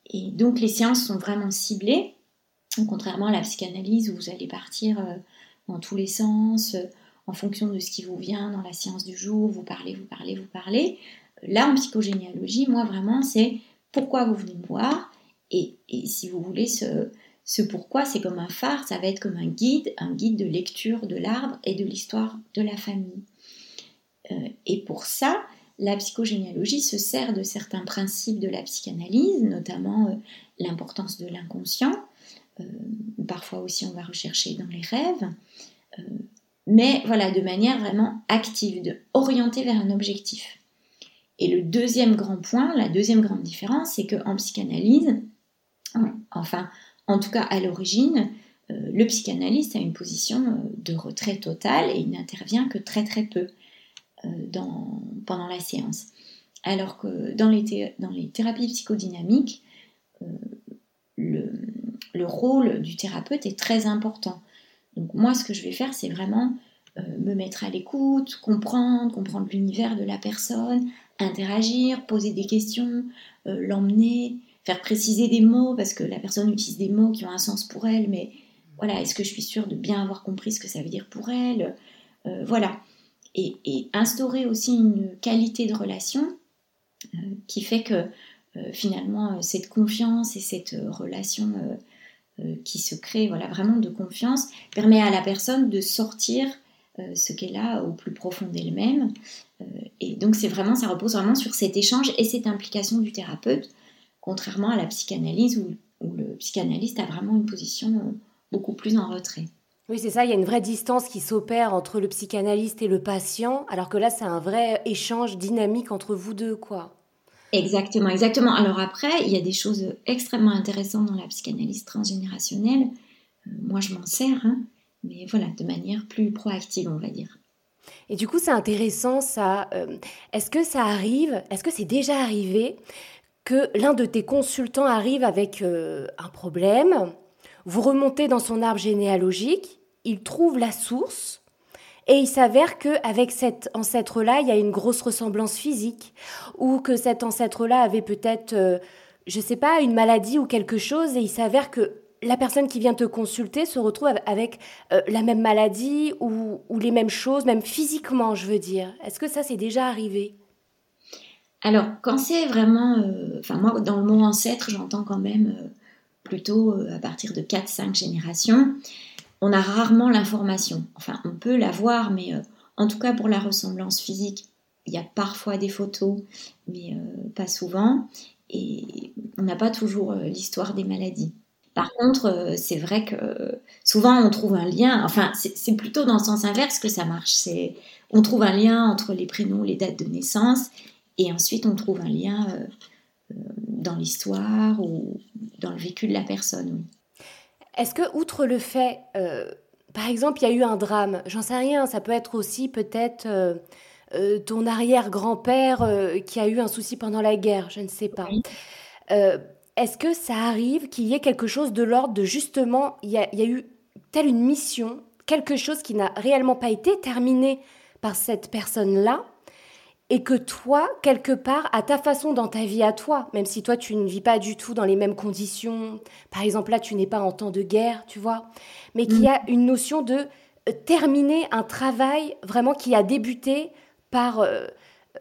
Et donc les séances sont vraiment ciblées, contrairement à la psychanalyse où vous allez partir dans tous les sens, en fonction de ce qui vous vient dans la science du jour, vous parlez, vous parlez, vous parlez. Là, en psychogénéalogie, moi vraiment, c'est pourquoi vous venez me voir. Et, si vous voulez, ce, pourquoi, c'est comme un phare, ça va être comme un guide, un guide de lecture de l'arbre et de l'histoire de la famille. Euh, et pour ça, la psychogénéalogie se sert de certains principes de la psychanalyse, notamment euh, l'importance de l'inconscient. Euh, parfois aussi, on va rechercher dans les rêves mais voilà, de manière vraiment active, de vers un objectif. Et le deuxième grand point, la deuxième grande différence, c'est qu'en psychanalyse, enfin, en tout cas à l'origine, euh, le psychanalyste a une position euh, de retrait total et il n'intervient que très très peu euh, pendant la séance. Alors que dans les, thérapies psychodynamiques, le, rôle du thérapeute est très important. Donc moi, ce que je vais faire, c'est vraiment euh, me mettre à l'écoute, comprendre, comprendre l'univers de la personne, interagir, poser des questions, euh, l'emmener, faire préciser des mots, parce que la personne utilise des mots qui ont un sens pour elle, mais voilà, est-ce que je suis sûre de bien avoir compris ce que ça veut dire pour elle euh, Voilà. Et, et, instaurer aussi une qualité de relation qui fait que finalement cette confiance et cette relation qui se crée voilà, vraiment de confiance, permet à la personne de sortir euh, ce qu'elle a au plus profond d'elle-même. Euh, et donc c'est vraiment, ça repose vraiment sur cet échange et cette implication du thérapeute, contrairement à la psychanalyse où, le psychanalyste a vraiment une position beaucoup plus en retrait. Oui, c'est ça, il y a une vraie distance qui s'opère entre le psychanalyste et le patient, alors que là, c'est un vrai échange dynamique entre vous deux, quoi. Exactement, exactement. Alors après, il y a des choses extrêmement intéressantes dans la psychanalyse transgénérationnelle. Euh, moi, je m'en sers, hein, mais voilà, de manière plus proactive, on va dire. Et du coup, c'est intéressant, ça. Euh, est-ce que ça arrive, est-ce que c'est déjà arrivé que l'un de tes consultants arrive avec euh, un problème, vous remontez dans son arbre généalogique, il trouve la source, et il s'avère qu'avec cet ancêtre-là, il y a une grosse ressemblance physique, ou que cet ancêtre-là avait peut-être, euh, je sais pas, une maladie ou quelque chose, et il s'avère que la personne qui vient te consulter se retrouve avec euh, la même maladie ou, les mêmes choses, même physiquement, je veux dire. Est-ce que ça, c'est déjà arrivé? Alors, quand c'est vraiment... Euh, enfin, moi, dans le mot ancêtre, j'entends quand même plutôt à partir de 4-5 générations on a rarement l'information. Enfin, on peut l'avoir, mais euh, en tout cas pour la ressemblance physique, il y a parfois des photos, mais euh, pas souvent. Et on n'a pas toujours euh, l'histoire des maladies. Par contre, c'est vrai que souvent on trouve un lien, enfin c'est plutôt dans le sens inverse que ça marche. On trouve un lien entre les prénoms, les dates de naissance, et ensuite on trouve un lien dans l'histoire ou dans le vécu de la personne. Est-ce que, outre le fait, euh, par exemple, il y a eu un drame, j'en sais rien, ça peut être aussi peut-être euh, euh, ton arrière-grand-père qui a eu un souci pendant la guerre, je ne sais pas. Est-ce que ça arrive qu'il y ait quelque chose de l'ordre de justement, il y, a, il y a eu telle une mission, quelque chose qui n'a réellement pas été terminé par cette personne-là, et que toi, quelque part, à ta façon dans ta vie à toi, même si toi tu ne vis pas du tout dans les mêmes conditions, par exemple là tu n'es pas en temps de guerre, tu vois, mais qu'il y a mm. une notion de euh, terminer un travail vraiment qui a débuté par, euh,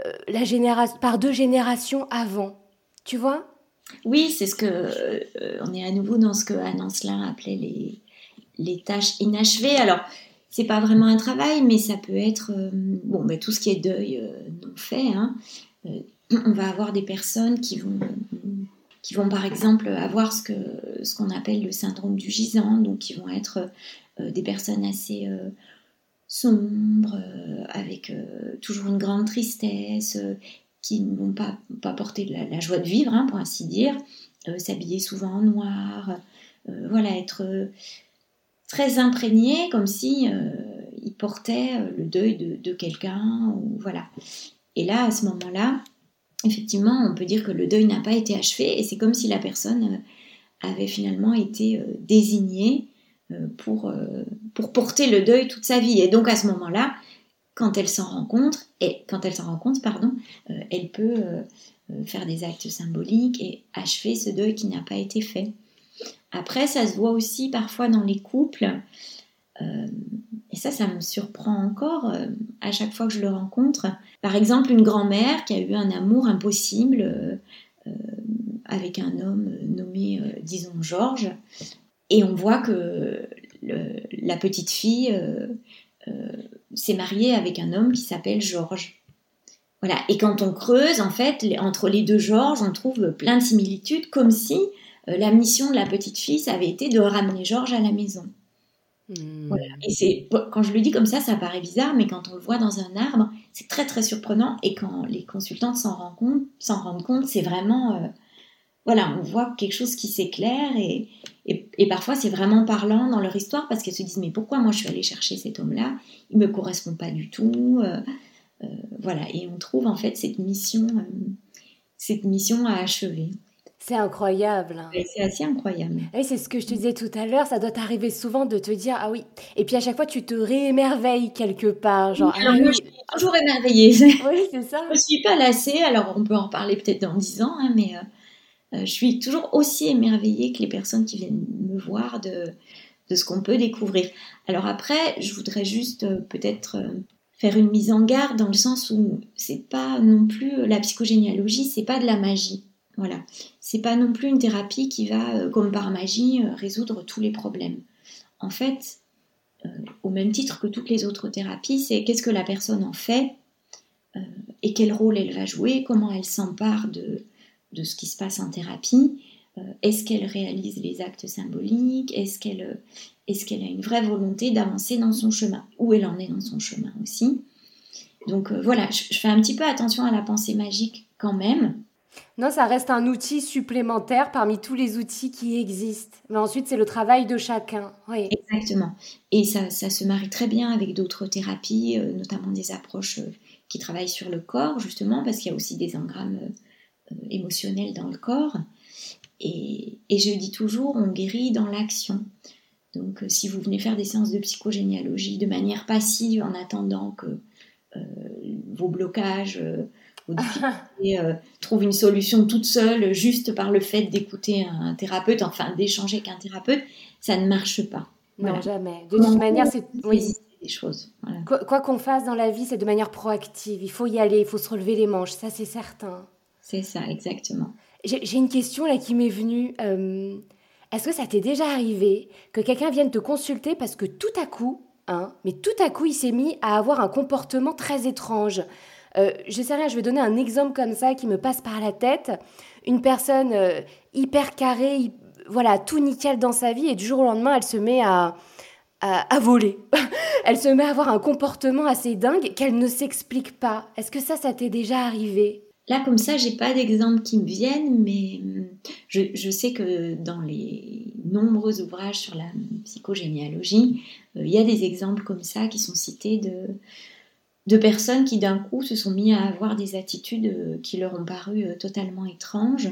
euh, la génération, par deux générations avant, tu vois? Oui, c'est ce que on est à nouveau dans ce que Anne Ancelin appelait les, les tâches inachevées. Alors c'est pas vraiment un travail, mais ça peut être euh, bon, mais tout ce qui est deuil euh, non fait. Hein. Euh, *clears throat* on va avoir des personnes qui vont qui vont par exemple avoir ce que ce qu'on appelle le syndrome du gisant, donc qui vont être des personnes assez sombres, avec toujours une grande tristesse, qui ne vont pas, pas porter de la, joie de vivre, hein, pour ainsi dire, s'habiller souvent en noir, voilà, être très imprégné, comme si euh, il portait euh, le deuil de, quelqu'un, voilà. Et là, à ce moment-là, effectivement, on peut dire que le deuil n'a pas été achevé, et c'est comme si la personne euh, avait finalement été désignée pour, pour porter le deuil toute sa vie. Et donc à ce moment-là, quand elle s'en rend compte, et quand elle s'en rend compte, pardon, elle peut faire des actes symboliques et achever ce deuil qui n'a pas été fait. Après, ça se voit aussi parfois dans les couples. Euh, et ça, ça me surprend encore à chaque fois que je le rencontre. Par exemple, une grand-mère qui a eu un amour impossible avec un homme nommé, disons, Georges, et on voit que la petite fille s'est mariée avec un homme qui s'appelle Georges. Voilà. Et quand on creuse, en fait, entre les deux Georges, on trouve plein de similitudes, comme si euh, la mission de la petite fille, ça avait été de ramener Georges à la maison. Hmm. Voilà. Et c'est quand je le dis comme ça, ça paraît bizarre, mais quand on le voit dans un arbre, c'est très très surprenant. Et quand les consultantes s'en rendent compte, s'en rendent compte, c'est vraiment euh, voilà, on voit quelque chose qui s'éclaire et, et, parfois c'est vraiment parlant dans leur histoire parce qu'elles se disent mais pourquoi moi je suis allée chercher cet homme-là, il me correspond pas du tout. Euh, euh, voilà, et on trouve en fait cette mission, euh, cette mission à achever. C'est incroyable. C'est assez incroyable. Et c'est ce que je te disais tout à l'heure, ça doit t'arriver souvent de te dire ah oui. Et puis à chaque fois tu te réémerveilles quelque part, genre. alors ah moi je suis toujours émerveillée. *laughs* Oui c'est ça. je suis pas lassée. Alors on peut en parler peut-être dans dix ans, hein, mais euh, je suis toujours aussi émerveillée que les personnes qui viennent me voir de de ce qu'on peut découvrir. Alors après, je voudrais juste peut-être faire une mise en garde dans le sens où c'est pas non plus la psychogénéalogie, c'est pas de la magie. Voilà, c'est pas non plus une thérapie qui va, euh, comme par magie, euh, résoudre tous les problèmes. En fait, euh, au même titre que toutes les autres thérapies, c'est qu'est-ce que la personne en fait et quel rôle elle va jouer, comment elle s'empare de, de ce qui se passe en thérapie, est-ce qu'elle réalise les actes symboliques, est-ce qu'elle qu'elle a une vraie volonté d'avancer dans son chemin Où elle en est dans son chemin aussi Donc voilà, je, fais un petit peu attention à la pensée magique quand même. Non, ça reste un outil supplémentaire parmi tous les outils qui existent. Mais ensuite, c'est le travail de chacun. Oui. Exactement. Et ça, se marie très bien avec d'autres thérapies, euh, notamment des approches euh, qui travaillent sur le corps, justement, parce qu'il y a aussi des engrammes émotionnels dans le corps. et, je dis toujours, on guérit dans l'action. Donc, euh, si vous venez faire des séances de psychogénéalogie de manière passive en attendant que euh, vos blocages, euh, trouvent une solution toute seule juste par le fait d'écouter un, thérapeute, enfin d'échanger avec un thérapeute, ça ne marche pas. Non, jamais. De toute manière, c'est oui. des choses. Quoi qu'on fasse dans la vie, c'est de manière proactive. Il faut y aller, il faut se relever les manches, ça c'est certain. C'est ça, exactement. J'ai une question là qui m'est venue. Est-ce que ça t'est déjà arrivé que quelqu'un vienne te consulter parce que tout à coup, hein, mais tout à coup, il s'est mis à avoir un comportement très étrange euh, je sais rien, je vais donner un exemple comme ça qui me passe par la tête. Une personne euh, hyper carrée, voilà, tout nickel dans sa vie, et du jour au lendemain, elle se met à, à, voler. *laughs* elle se met à avoir un comportement assez dingue qu'elle ne s'explique pas. Est-ce que ça, ça t'est déjà arrivé? Là, comme ça, j'ai pas d'exemple qui me viennent, mais hum, je, sais que dans les nombreux ouvrages sur la psychogénéalogie, euh, il y a des exemples comme ça qui sont cités de, de personnes qui d'un coup se sont mis à avoir des attitudes euh, qui leur ont paru euh, totalement étranges.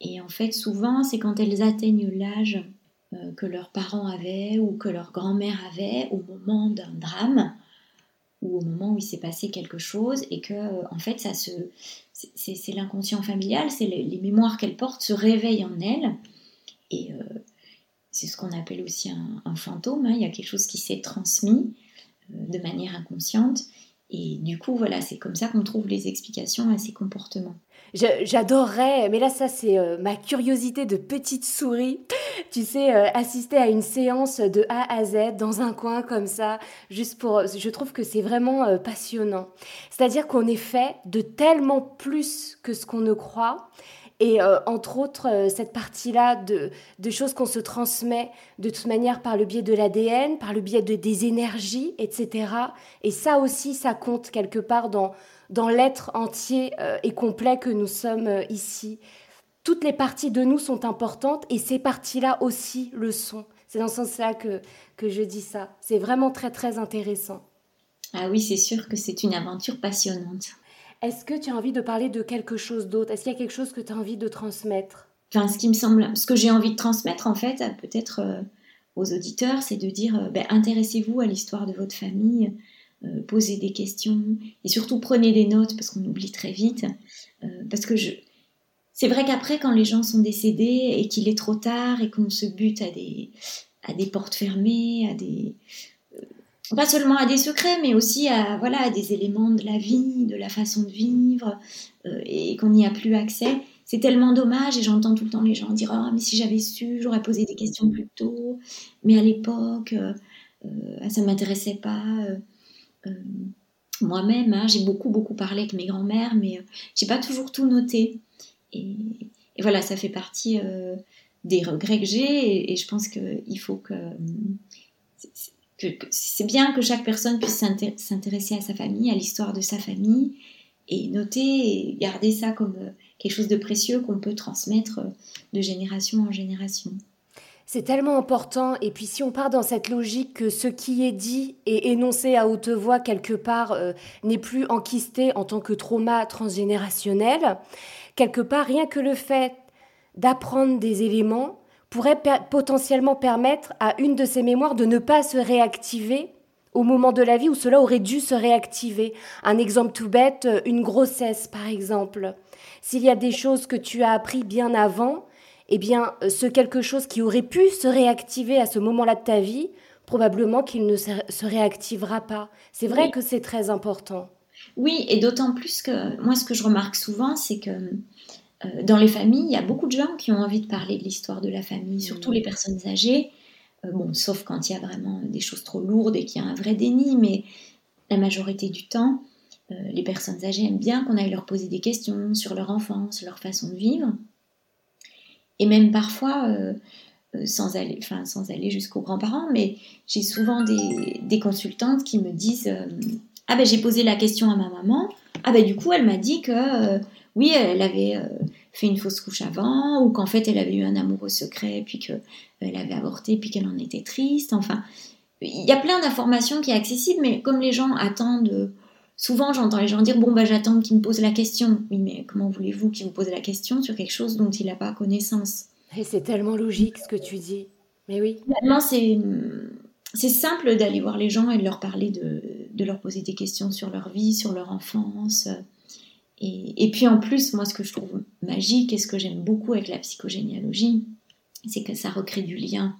Et en fait, souvent, c'est quand elles atteignent l'âge que leurs parents avaient ou que leur grand-mère avait au moment d'un drame ou au moment où il s'est passé quelque chose et que en fait ça se c'est l'inconscient familial, c'est les, mémoires qu'elle porte se réveillent en elle. Et euh, c'est ce qu'on appelle aussi un, fantôme. Hein. Il y a quelque chose qui s'est transmis euh, de manière inconsciente. Et du coup, voilà, c'est comme ça qu'on trouve les explications à ces comportements. J'adorerais, mais là, ça, c'est euh, ma curiosité de petite souris. Tu sais, euh, assister à une séance de A à Z dans un coin comme ça, juste pour. Je trouve que c'est vraiment euh, passionnant. C'est-à-dire qu'on est fait de tellement plus que ce qu'on ne croit. Et entre autres, cette partie-là de, choses qu'on se transmet de toute manière par le biais de l'ADN, par le biais de, des énergies, etc. Et ça aussi, ça compte quelque part dans, dans l'être entier euh, et complet que nous sommes euh, ici. Toutes les parties de nous sont importantes et ces parties-là aussi le sont. C'est dans ce sens-là que, que je dis ça. C'est vraiment très très intéressant. Ah oui, c'est sûr que c'est une aventure passionnante. Est-ce que tu as envie de parler de quelque chose d'autre? Est-ce qu'il y a quelque chose que tu as envie de transmettre? Enfin, ce qui me semble, ce que j'ai envie de transmettre en fait, peut-être euh, aux auditeurs, c'est de dire ben, intéressez-vous à l'histoire de votre famille, euh, poser des questions et surtout prenez des notes parce qu'on oublie très vite. Euh, parce que je... c'est vrai qu'après, quand les gens sont décédés et qu'il est trop tard et qu'on se bute à des, à des portes fermées, à des. Euh, pas seulement à des secrets, mais aussi à, voilà, des éléments de la vie, de la façon de vivre, et qu'on n'y a plus accès. C'est tellement dommage, et j'entends tout le temps les gens dire Ah, mais si j'avais su, j'aurais posé des questions plus tôt, mais à l'époque, ça ne m'intéressait pas moi-même, hein, j'ai beaucoup, beaucoup parlé avec mes grands-mères, mais euh, j'ai pas toujours tout noté. Et, voilà, ça fait partie euh, des regrets que j'ai, et, je pense qu'il faut que. C'est bien que chaque personne puisse s'intéresser à sa famille, à l'histoire de sa famille, et noter et garder ça comme euh, quelque chose de précieux qu'on peut transmettre de génération en génération. C'est tellement important. Et puis si on part dans cette logique que ce qui est dit et énoncé à haute voix quelque part euh, n'est plus enquisté en tant que trauma transgénérationnel, quelque part rien que le fait d'apprendre des éléments pourrait potentiellement permettre à une de ces mémoires de ne pas se réactiver au moment de la vie où cela aurait dû se réactiver. Un exemple tout bête, euh, une grossesse par exemple. S'il y a des choses que tu as appris bien avant, eh bien, euh, ce quelque chose qui aurait pu se réactiver à ce moment-là de ta vie, probablement qu'il ne se réactivera pas. C'est vrai que c'est très important. Oui, et d'autant plus que moi, ce que je remarque souvent, c'est que dans les familles, il y a beaucoup de gens qui ont envie de parler de l'histoire de la famille, surtout les personnes âgées. Euh, bon, sauf quand il y a vraiment des choses trop lourdes et qu'il y a un vrai déni, mais la majorité du temps, les personnes âgées aiment bien qu'on aille leur poser des questions sur leur enfance, leur façon de vivre et même parfois euh, euh, sans aller, enfin, sans aller jusqu'aux grands-parents, mais j'ai souvent des, des, consultantes qui me disent euh, Ah ben j'ai posé la question à ma maman, ah ben du coup elle m'a dit que oui, elle avait fait une fausse couche avant, ou qu'en fait elle avait eu un amoureux secret, puis qu'elle avait avorté, puis qu'elle en était triste. Enfin, il y a plein d'informations qui sont accessibles, mais comme les gens attendent Souvent, j'entends les gens dire Bon, bah, j'attends qu'il me pose la question. Oui, mais comment voulez-vous qu'il vous pose la question sur quelque chose dont il n'a pas connaissance? Et c'est tellement logique ce que tu dis. Mais oui. Maintenant, c'est. C'est simple d'aller voir les gens et de leur parler, de, de, leur poser des questions sur leur vie, sur leur enfance. Et, et, puis en plus, moi, ce que je trouve magique et ce que j'aime beaucoup avec la psychogénéalogie, c'est que ça recrée du lien.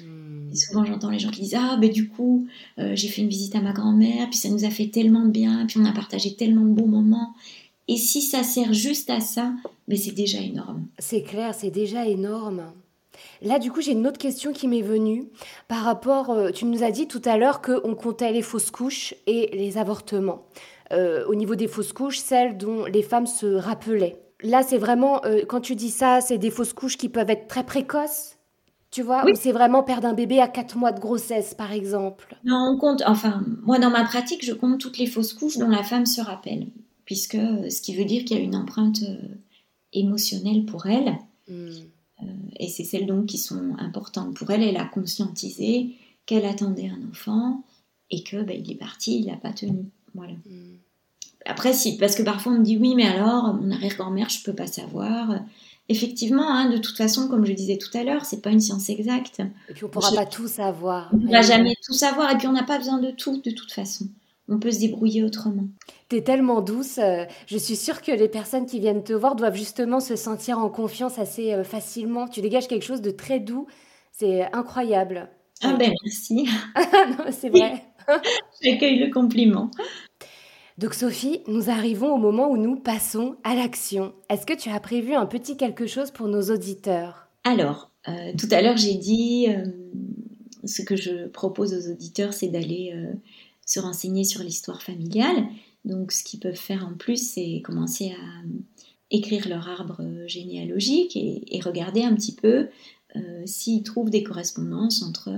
Hmm. souvent, j'entends les gens qui disent Ah, ben du coup, euh, j'ai fait une visite à ma grand-mère, puis ça nous a fait tellement de bien, puis on a partagé tellement de beaux moments. Et si ça sert juste à ça, ben c'est déjà énorme. C'est clair, c'est déjà énorme. Là, du coup, j'ai une autre question qui m'est venue par rapport. Euh, tu nous as dit tout à l'heure qu'on comptait les fausses couches et les avortements. Euh, au niveau des fausses couches, celles dont les femmes se rappelaient. Là, c'est vraiment, quand tu dis ça, c'est des fausses couches qui peuvent être très précoces tu vois, oui. c'est vraiment perdre un bébé à 4 mois de grossesse, par exemple? Non, on compte, enfin, moi dans ma pratique, je compte toutes les fausses couches dont la femme se rappelle, puisque euh, ce qui veut dire qu'il y a une empreinte euh, émotionnelle pour elle. Hmm. Euh, et c'est celles donc qui sont importantes pour elle. Elle a conscientisé qu'elle attendait un enfant et que ben, il est parti, il n'a pas tenu. Voilà. Hmm. Après, si, parce que parfois on me dit oui, mais alors, mon arrière-grand-mère, je ne peux pas savoir effectivement, hein, de toute façon, comme je disais tout à l'heure, c'est pas une science exacte. Et puis on pourra pas tout savoir. On ne pourra jamais tout savoir, et puis on n'a pas besoin de tout, de toute façon. On peut se débrouiller autrement. Tu es tellement douce. Euh, je suis sûre que les personnes qui viennent te voir doivent justement se sentir en confiance assez euh, facilement. Tu dégages quelque chose de très doux. C'est incroyable. Ah ben merci. *laughs* *laughs* c'est vrai. *laughs* J'accueille le compliment. Donc Sophie, nous arrivons au moment où nous passons à l'action. Est-ce que tu as prévu un petit quelque chose pour nos auditeurs? Alors, euh, tout à l'heure j'ai dit, euh, ce que je propose aux auditeurs, c'est d'aller euh, se renseigner sur l'histoire familiale. Donc ce qu'ils peuvent faire en plus, c'est commencer à écrire leur arbre généalogique et, regarder un petit peu s'ils trouvent des correspondances entre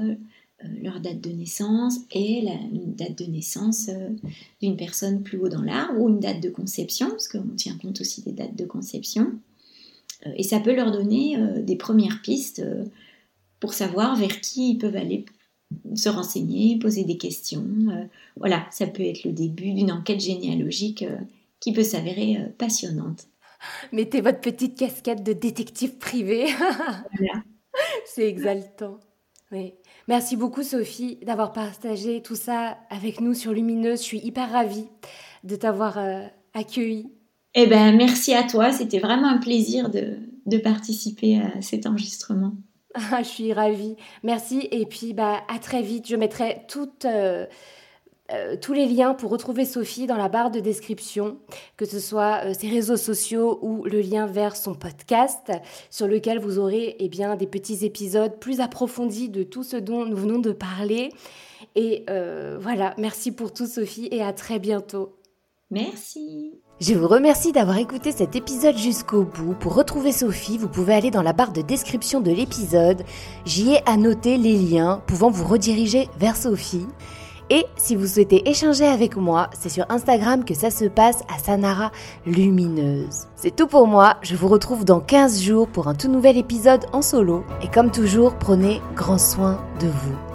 euh, leur date de naissance et la date de naissance euh, d'une personne plus haut dans l'arbre ou une date de conception, parce qu'on tient compte aussi des dates de conception. Euh, et ça peut leur donner des premières pistes pour savoir vers qui ils peuvent aller se renseigner, poser des questions. voilà, ça peut être le début d'une enquête généalogique qui peut s'avérer passionnante. Mettez votre petite casquette de détective privé. *laughs* voilà. C'est exaltant. Oui. Merci beaucoup Sophie d'avoir partagé tout ça avec nous sur Lumineuse. Je suis hyper ravie de t'avoir euh, accueilli. Eh ben merci à toi, c'était vraiment un plaisir de, de participer à cet enregistrement. *laughs* je suis ravie. Merci. Et puis, bah, à très vite. Je mettrai toutes. Euh, tous les liens pour retrouver Sophie dans la barre de description, que ce soit euh, ses réseaux sociaux ou le lien vers son podcast, sur lequel vous aurez eh bien, des petits épisodes plus approfondis de tout ce dont nous venons de parler. Et euh, voilà, merci pour tout Sophie et à très bientôt. Merci. Je vous remercie d'avoir écouté cet épisode jusqu'au bout. Pour retrouver Sophie, vous pouvez aller dans la barre de description de l'épisode. J'y ai annoté les liens pouvant vous rediriger vers Sophie. Et si vous souhaitez échanger avec moi, c'est sur Instagram que ça se passe à Sanara Lumineuse. C'est tout pour moi, je vous retrouve dans 15 jours pour un tout nouvel épisode en solo. Et comme toujours, prenez grand soin de vous.